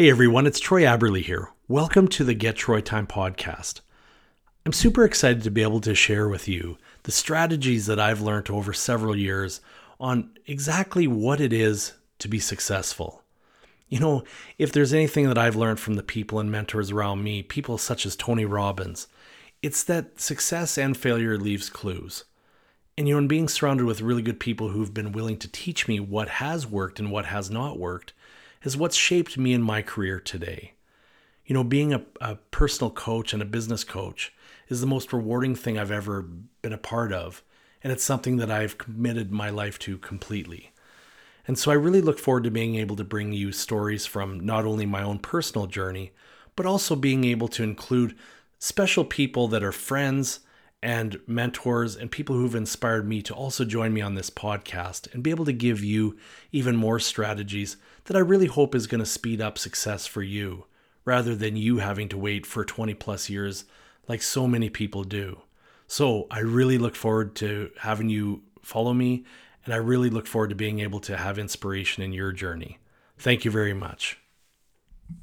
Hey everyone, it's Troy Aberley here. Welcome to the Get Troy Time podcast. I'm super excited to be able to share with you the strategies that I've learned over several years on exactly what it is to be successful. You know, if there's anything that I've learned from the people and mentors around me, people such as Tony Robbins, it's that success and failure leaves clues. And you know, in being surrounded with really good people who've been willing to teach me what has worked and what has not worked is what's shaped me in my career today. You know, being a, a personal coach and a business coach is the most rewarding thing I've ever been a part of. And it's something that I've committed my life to completely. And so I really look forward to being able to bring you stories from not only my own personal journey, but also being able to include special people that are friends and mentors and people who've inspired me to also join me on this podcast and be able to give you even more strategies that I really hope is going to speed up success for you rather than you having to wait for 20 plus years like so many people do. So I really look forward to having you follow me and I really look forward to being able to have inspiration in your journey. Thank you very much.